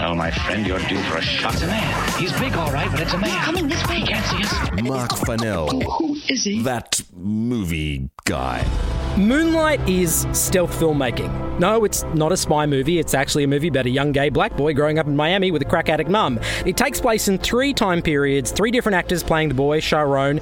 Well, my friend, you're due for a shot. It's a man. He's big, all right, but it's a man. Coming this way. He can't see us. Mark Fennell. Who is he? That movie guy. Moonlight is stealth filmmaking. No, it's not a spy movie. It's actually a movie about a young gay black boy growing up in Miami with a crack addict mum. It takes place in three time periods, three different actors playing the boy, Chiron,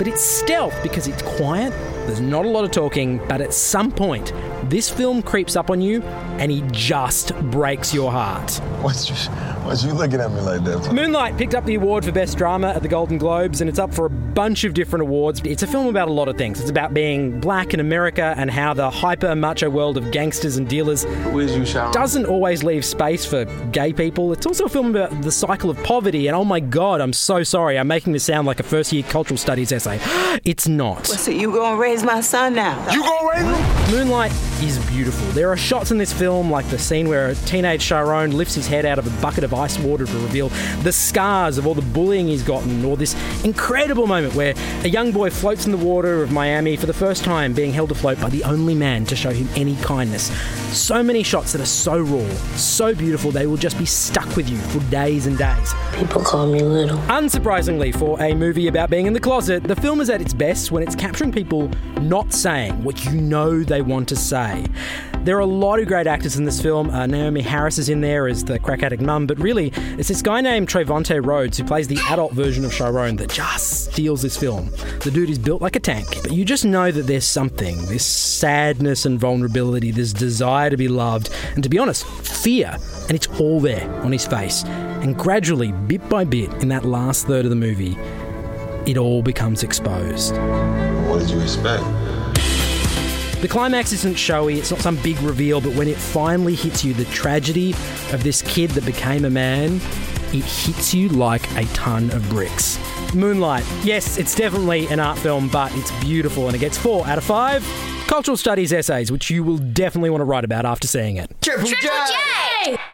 but it's stealth because it's quiet, there's not a lot of talking, but at some point, this film creeps up on you and he just breaks your heart. What's you, what's you looking at me like that? Moonlight picked up the award for Best Drama at the Golden Globes, and it's up for a bunch of different awards. It's a film about a lot of things. It's about being black in America and how the hyper macho world of gangsters and dealers doesn't always leave space for gay people. It's also a film about the cycle of poverty, and oh my god, I'm so sorry. I'm making this sound like a first year cultural studies essay. It's not. So you gonna raise my son now? You gonna raise him? Moonlight is beautiful. There are shots in this film, like the scene where a teenage Chiron lifts his head out of a bucket of ice water to reveal the scars of all the bullying he's gotten, or this incredible moment where a young boy floats in the water of Miami for the first time, being held afloat by the only man to show him any kindness. So many shots that are so raw, so beautiful, they will just be stuck with you for days and days. People call me little. Unsurprisingly, for a movie about being in the closet, the film is at its best when it's capturing people not saying what you know they want to say. There are a lot of great actors in this film. Uh, Naomie Harris is in there as the crack addict mum, but really, it's this guy named Trevante Rhodes who plays the adult version of Chiron that just steals this film. The dude is built like a tank, but you just know that there's something this sadness and vulnerability, this desire to be loved, and to be honest, fear. And it's all there on his face. And gradually, bit by bit, in that last third of the movie, it all becomes exposed. What did you expect? The climax isn't showy, it's not some big reveal, but when it finally hits you, the tragedy of this kid that became a man, it hits you like a ton of bricks. Moonlight, yes, it's definitely an art film, but it's beautiful and it gets four out of five cultural studies essays, which you will definitely want to write about after seeing it. Triple J!